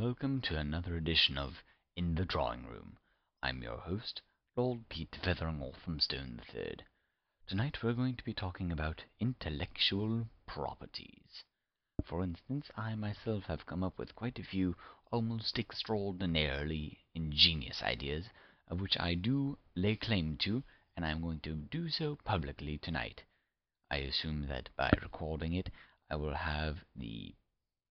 welcome to another edition of In the Drawing Room. I'm your host, Lord Pete Feathering Stone III. Tonight we're going to be talking about intellectual properties. For instance, I myself have come up with quite a few almost extraordinarily ingenious ideas, of which I do lay claim to, and I'm going to do so publicly tonight. I assume that by recording it, I will have the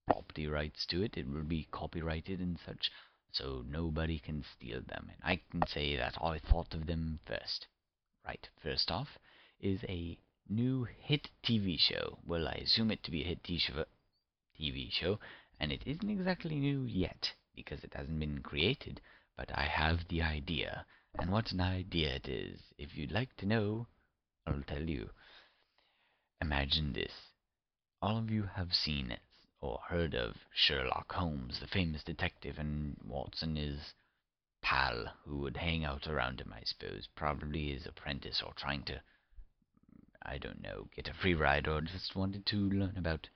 property rights to it. It will be copyrighted and such, so nobody can steal them. And I can say that I thought of them first. Right, first off is a new hit TV show. Well, I assume it to be a hit TV show, and it isn't exactly new yet, because it hasn't been created, but I have the idea. And what an idea it is. If you'd like to know, I'll tell you. Imagine this. All of you have seen or heard of Sherlock Holmes, the famous detective, and Watson his pal who would hang out around him, I suppose, probably his apprentice or trying to, I don't know, get a free ride or just wanted to learn about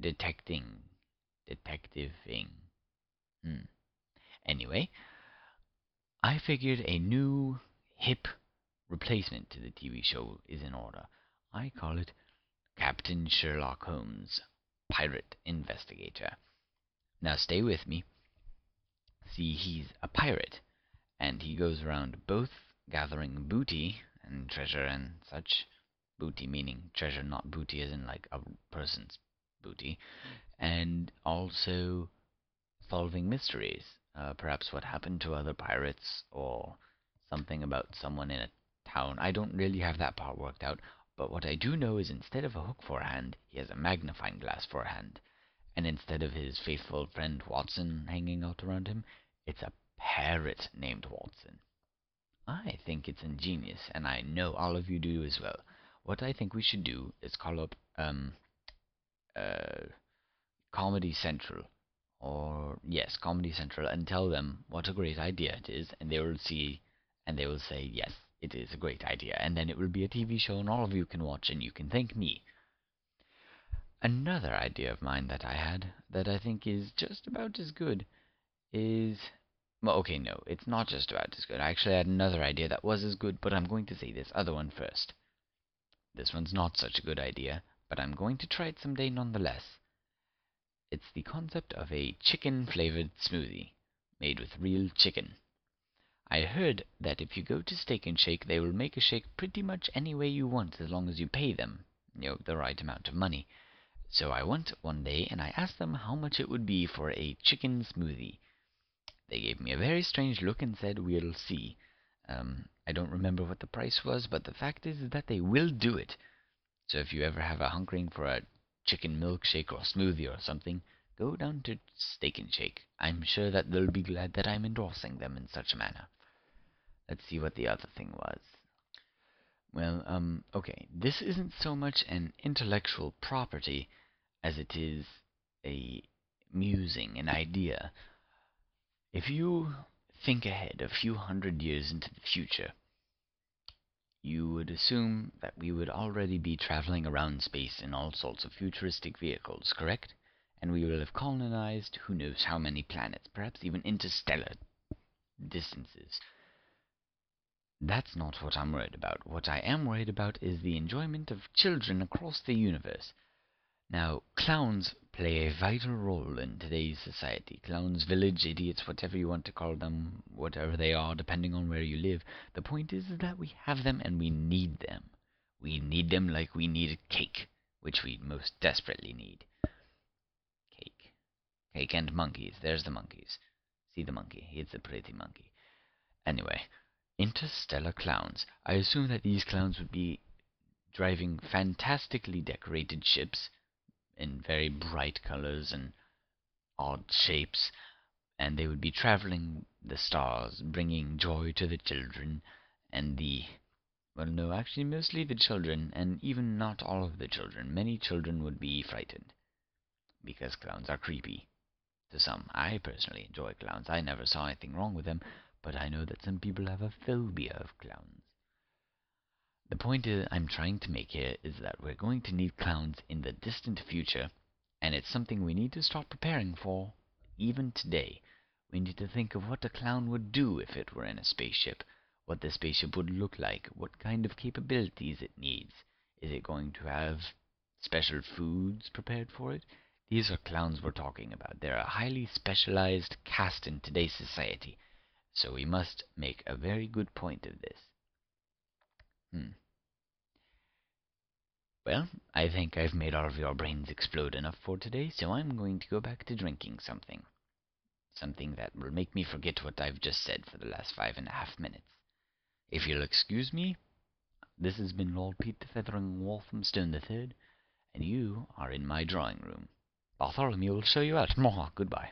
detecting, detectiving. Hmm. Anyway, I figured a new, hip replacement to the TV show is in order. I call it Captain Sherlock Holmes pirate investigator. Now stay with me. See, he's a pirate, and he goes around both gathering booty and treasure and such. Booty meaning treasure, not booty as in like a person's booty, and also solving mysteries. Uh, perhaps what happened to other pirates, or something about someone in a town. I don't really have that part worked out. But what I do know is instead of a hook for a hand, he has a magnifying glass for a hand. And instead of his faithful friend Watson hanging out around him, it's a parrot named Watson. I think it's ingenious, and I know all of you do as well. What I think we should do is call up, um, uh, Comedy Central, or, yes, Comedy Central, and tell them what a great idea it is, and they will see, and they will say, yes, it is a great idea, and then it will be a TV show and all of you can watch and you can thank me. Another idea of mine that I had that I think is just about as good is well, okay, no, it's not just about as good. I actually had another idea that was as good, but I'm going to say this other one first. This one's not such a good idea, but I'm going to try it someday nonetheless. It's the concept of a chicken flavored smoothie made with real chicken. I heard that if you go to Steak and Shake, they will make a shake pretty much any way you want as long as you pay them, the right amount of money. So I went one day and I asked them how much it would be for a chicken smoothie. They gave me a very strange look and said, We'll see. Um, I don't remember what the price was, but the fact is that they will do it. So if you ever have a hunkering for a chicken milkshake or smoothie or something, go down to Steak and Shake. I'm sure that they'll be glad that I'm endorsing them in such a manner. Let's see what the other thing was. Well, um, okay, this isn't so much an intellectual property as it is a musing, an idea. If you think ahead a few hundred years into the future, you would assume that we would already be traveling around space in all sorts of futuristic vehicles, correct? And we will have colonized who knows how many planets, perhaps even interstellar distances. That's not what I'm worried about. What I am worried about is the enjoyment of children across the universe. Now, clowns play a vital role in today's society. Clowns, village idiots, whatever you want to call them, whatever they are, depending on where you live. The point is that we have them and we need them. We need them like we need cake, which we most desperately need. Cake. Cake and monkeys. There's the monkeys. See the monkey. It's a pretty monkey. Anyway, Interstellar clowns. I assume that these clowns would be driving fantastically decorated ships in very bright colors and odd shapes, and they would be traveling the stars, bringing joy to the children and the well, no, actually, mostly the children, and even not all of the children. Many children would be frightened because clowns are creepy. To some, I personally enjoy clowns. I never saw anything wrong with them, but I know that some people have a phobia of clowns. The point I'm trying to make here is that we're going to need clowns in the distant future, and it's something we need to start preparing for even today, we need to think of what a clown would do if it were in a spaceship, what the spaceship would look like, what kind of capabilities it needs. Is it going to have special foods prepared for it? These are clowns we're talking about. They're a highly specialized caste in today's society. So we must make a very good point of this. Hmm. Well, I think I've made all of your brains explode enough for today, so I'm going to go back to drinking something. Something that will make me forget what I've just said for the last five and a half minutes. If you'll excuse me, this has been Lord Peter Feathering Walthamstone the Third, and you are in my drawing room. Bartholomew will show you out. Goodbye.